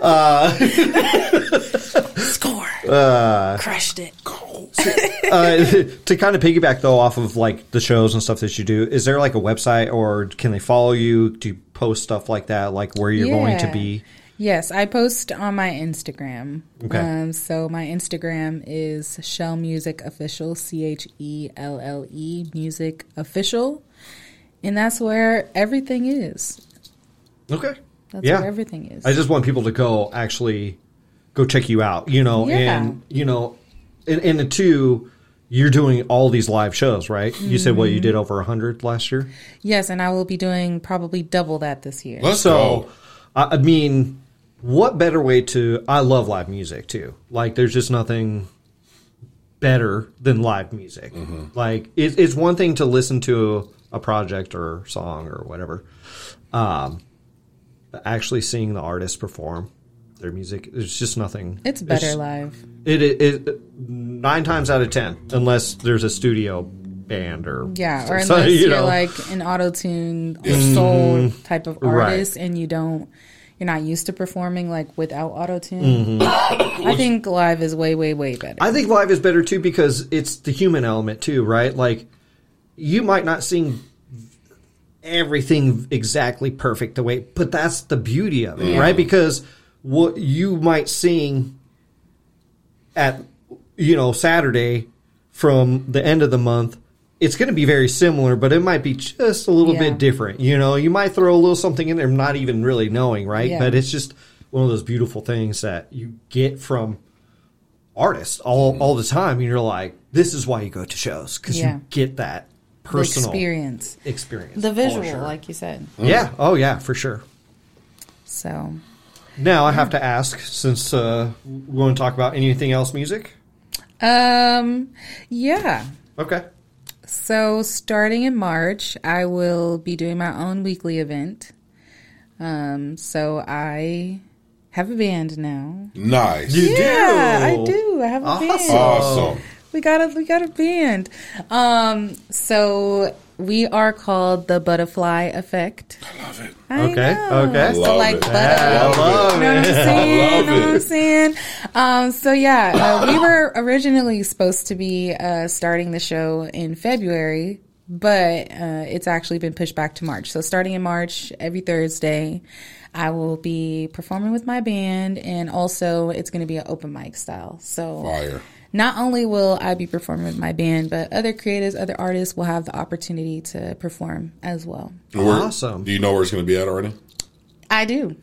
Score. Uh, Crushed it. uh, to kind of piggyback though off of like the shows and stuff that you do, is there like a website or can they follow you? Do you post stuff like that, like where you're going to be? Yes, I post on my Instagram. Okay. Um, so my Instagram is Chelle Music Official, C H E L L E Music Official, and that's where everything is. Okay. That's yeah. where everything is. I just want people to go actually go check you out, you know, Yeah. and you know, and, and the two, you're doing all these live shows, right? You said what Mm-hmm. you did over a hundred last year. yes, and I will be doing probably double that this year. Let's So, go. I I mean, what better way to? I love live music too. Like, there's just nothing better than live music. Like, it, it's one thing to listen to a project or song or whatever. Um, but actually seeing the artist perform their music, there's just nothing. it's better live. It, it, it nine times out of ten, unless there's a studio band or Yeah, or so- unless you you are know. like an auto tune or soul type of Right. artist and you don't you're not used to performing like without auto tune. Mm-hmm. I think live is way, way, way better. I think live is better too because it's the human element too, right? Like you might not sing everything exactly perfect the way, but that's the beauty of it, right? Because what you might sing at you know Saturday from the end of the month, it's going to be very similar, but it might be just a little Yeah. bit different. You know, you might throw a little something in there, not even really knowing, right? Yeah. But it's just one of those beautiful things that you get from artists all all the time. And you're like, this is why you go to shows because Yeah. you get that the personal experience, experience, the visual, sure. like you said. yeah, oh yeah, for sure. So, Now I have to ask, since uh, we want to talk about anything else, music. um, yeah. Okay. So starting in March, I will be doing my own weekly event. Um, so I have a band now. Nice. You Yeah, do. I do. I have a Awesome. band. Awesome. We got a we got a band. Um, so we are called the Butterfly Effect. I love it. I Okay, know. okay. So Love like it. butter. I love You know what I'm it. saying? I love know what I'm it. saying? Um, so yeah, uh, we were originally supposed to be uh, starting the show in February, but uh, it's actually been pushed back to March. So starting in March, every Thursday, I will be performing with my band, and also it's going to be an open mic style. So Fire. Not only will I be performing with my band, but other creatives, other artists will have the opportunity to perform as well. Awesome. Do you know where it's going to be at already? I do.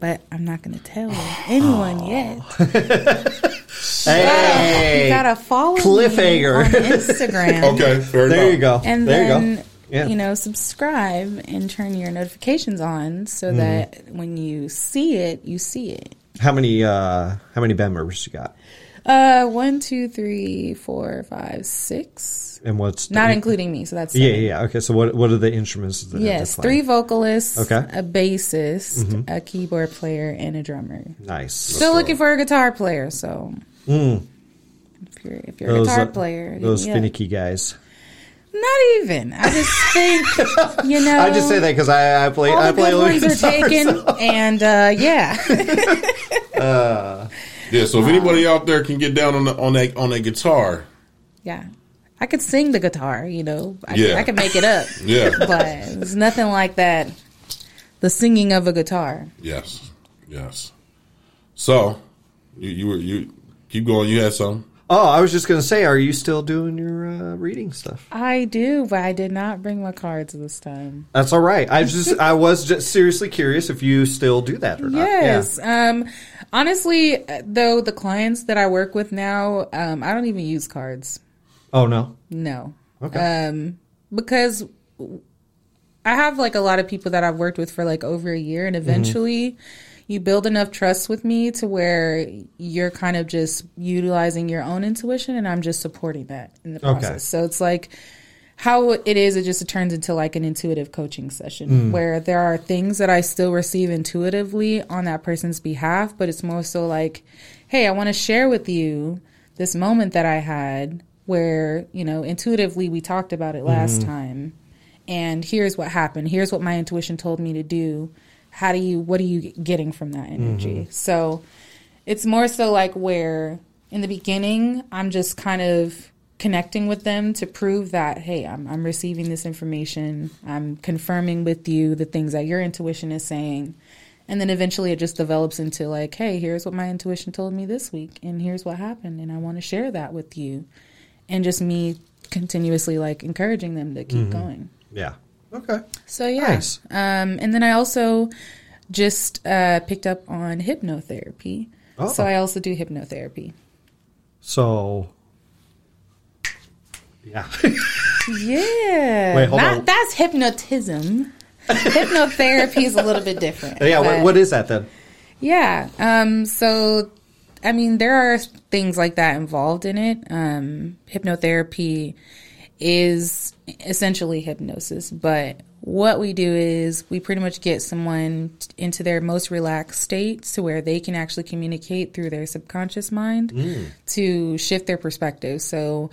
But I'm not going to tell anyone yet. Hey, You gotta follow Cliffhanger. me on Instagram. Okay, fair there enough. you go. And there then, you go. Yeah. you know, subscribe and turn your notifications on so Mm-hmm. that when you see it, you see it. How many uh how many band members you got? Uh, one, two, three, four, five, six. And what's Not including me, so that's Yeah, seven. yeah, yeah. Okay, so what what are the instruments that Yes, three vocalists, Okay. Mm-hmm. a bassist, a keyboard player, and a drummer. Nice. Still looking for a guitar player, so if you're if you're a guitar uh, player, Those up. finicky guys. Not even. I just think you know. I just say that because I, I play all I the play good ones are taken, so- and uh, yeah, Yeah, so if anybody out there can get down on the, on that on that guitar, yeah. I could sing the guitar, you know. I, Yeah. I could make it up, yeah, but it's nothing like that the singing of a guitar. Yes, yes. So you you were you keep going. You had some. Oh, I was just going to say, are you still doing your uh, reading stuff? I do, but I did not bring my cards this time. That's all right. I just I was just seriously curious if you still do that or not. Yes. Um, honestly, though, the clients that I work with now, um, I don't even use cards. Oh no. No. Okay. Um, because I have like a lot of people that I've worked with for like over a year, and eventually you build enough trust with me to where you're kind of just utilizing your own intuition, and I'm just supporting that in the process. Okay. So it's like how it is, it just turns into like an intuitive coaching session mm. where there are things that I still receive intuitively on that person's behalf, but it's more so like, hey, I want to share with you this moment that I had where, you know, intuitively we talked about it last mm-hmm. time. And here's what happened. Here's what my intuition told me to do. How do you, what are you getting from that energy? Mm-hmm. So it's more so like where in the beginning, I'm just kind of connecting with them to prove that, hey, I'm, I'm receiving this information. I'm confirming with you the things that your intuition is saying. And then eventually it just develops into like, hey, here's what my intuition told me this week, and here's what happened, and I want to share that with you. And just me continuously like encouraging them to keep going. Yeah. Okay. So yeah. Nice. Um, and then I also just uh, picked up on hypnotherapy. Oh. So I also do hypnotherapy. So. Yeah. Yeah. Wait, hold Not, on. That's hypnotism. Hypnotherapy is a little bit different. yeah. but- What, what is that then? Yeah. Um, so, I mean, there are things like that involved in it. Um, hypnotherapy is essentially hypnosis, but what we do is we pretty much get someone t- into their most relaxed state to where they can actually communicate through their subconscious mind to shift their perspective. So,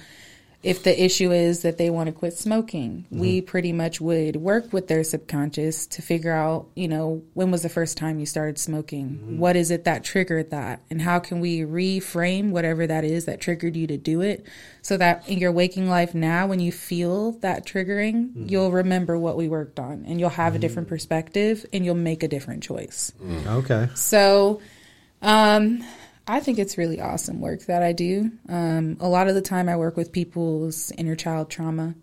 if the issue is that they want to quit smoking, mm-hmm. we pretty much would work with their subconscious to figure out, you know, when was the first time you started smoking? Mm-hmm. What is it that triggered that? And how can we reframe whatever that is that triggered you to do it so that in your waking life now, when you feel that triggering, mm-hmm. you'll remember what we worked on and you'll have a different perspective and you'll make a different choice. Mm. Okay. So, um, I think it's really awesome work that I do. Um, a lot of the time, I work with people's inner child trauma.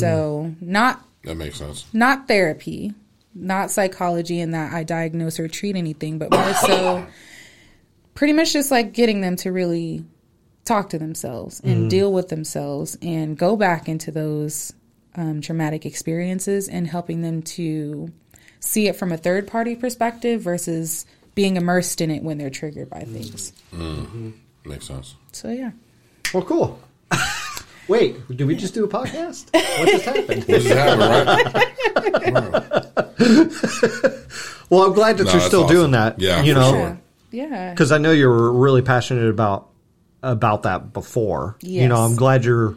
So, not That makes sense. not therapy, not psychology, in that I diagnose or treat anything, but more so, pretty much just like getting them to really talk to themselves and deal with themselves and go back into those um, traumatic experiences and helping them to see it from a third party perspective versus being immersed in it when they're triggered by things. Mm-hmm. Makes sense. So yeah. Well, cool. Wait, did we just do a podcast? What just happened? This is happening, right? Well, I'm glad that No, you're still awesome. doing that. Yeah, you know, sure. Yeah. because I know you were really passionate about about that before. You know, I'm glad you're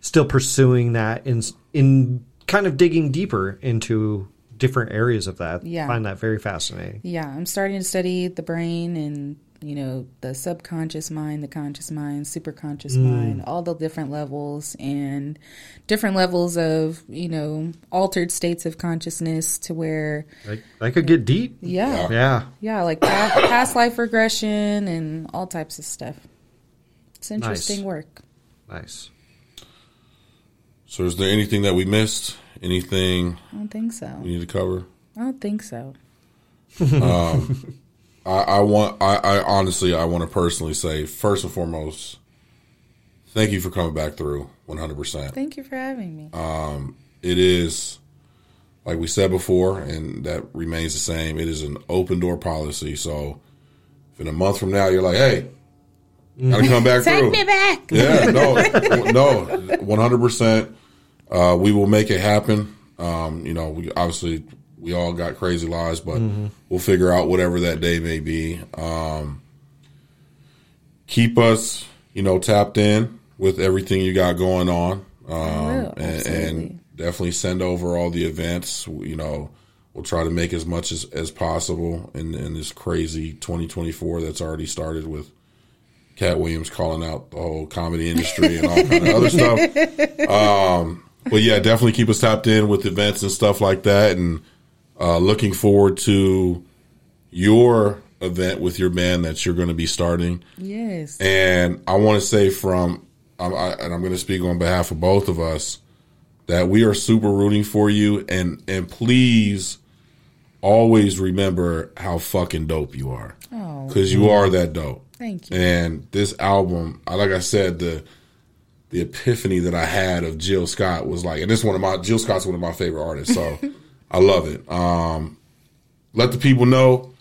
still pursuing that in in kind of digging deeper into different areas of that. Yeah. find that very fascinating. Yeah, I'm starting to study the brain and you know the subconscious mind, the conscious mind, superconscious mm. mind, all the different levels and different levels of you know altered states of consciousness to where Like, that could get deep. yeah Yeah. yeah like past, past life regression and all types of stuff. It's interesting Nice. work. Nice. So, is there anything that we missed? Anything I don't think so. we need to cover? I don't think so. Um, I, I want. I, I honestly, I want to personally say, first and foremost, thank you for coming back through. One hundred percent. Thank you for having me. Um, it is, like we said before, and that remains the same. It is an open door policy. So, if in a month from now you're like, "Hey, gotta come back Take through," me back. yeah, no, no, one hundred percent. Uh, we will make it happen. Um, you know, we obviously we all got crazy lives, but we'll figure out whatever that day may be. Um, keep us, you know, tapped in with everything you got going on, um, will, and, and definitely send over all the events. You know, we'll try to make as much as, as possible in, in this crazy 2024 that's already started with Katt Williams calling out the whole comedy industry and all kind of other stuff. Um, but yeah, definitely keep us tapped in with events and stuff like that. And Uh, looking forward to your event with your band that you're going to be starting. Yes. And I want to say from, um, I, and I'm going to speak on behalf of both of us, that we are super rooting for you. And and please always remember how fucking dope you are, Oh, because you are that dope. thank you. And this album, like I said, the the epiphany that I had of Jill Scott was like, and this is one of my Jill Scott's one of my favorite artists, so I love it. Um, let the people know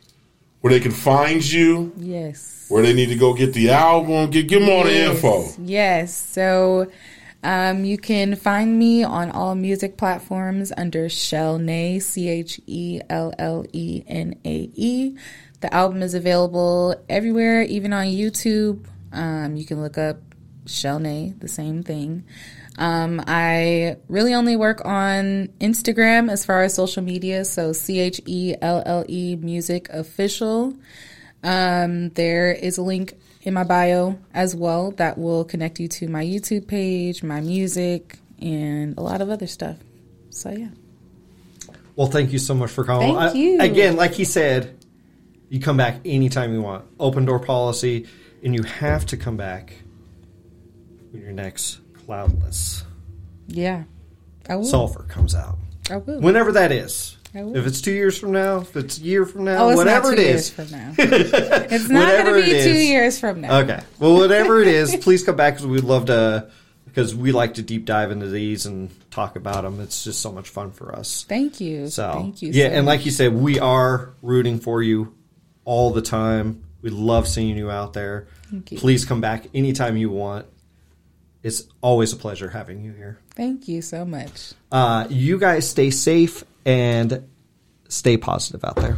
where they can find you, Yes. where they need to go get the album, get give them all the Yes. info. Yes. So um, you can find me on all music platforms under Chelle Nae, C H E L L E N A E. The album is available everywhere, even on YouTube. Um, you can look up Chelle Nae, the same thing. Um, I really only work on Instagram as far as social media, so C H E L L E Music Official. Um, there is a link in my bio as well that will connect you to my YouTube page, my music, and a lot of other stuff. So yeah, Well, thank you so much for calling. Thank I- Again, like he said, you come back anytime you want. Open door policy, and you have to come back your next cloudless yeah, I will. sulfur comes out. I will. Whenever that is. I will. If it's two years from now, if it's a year from now, oh, it's whatever not two it years is. from now. it's not going to be it two is. years from now. Okay. Well, whatever it is, please come back because we'd love to, because we like to deep dive into these and talk about them. It's just so much fun for us. Thank you. So, Thank you. yeah, so and like you said, we are rooting for you all the time. We love seeing you out there. Thank you. Please come back anytime you want. It's always a pleasure having you here. Thank you so much. Uh, you guys stay safe and stay positive out there.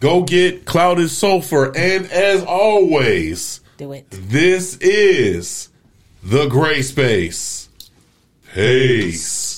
Go get Clouded Sulfur, and as always, Do it. this is the Gray Space. Peace.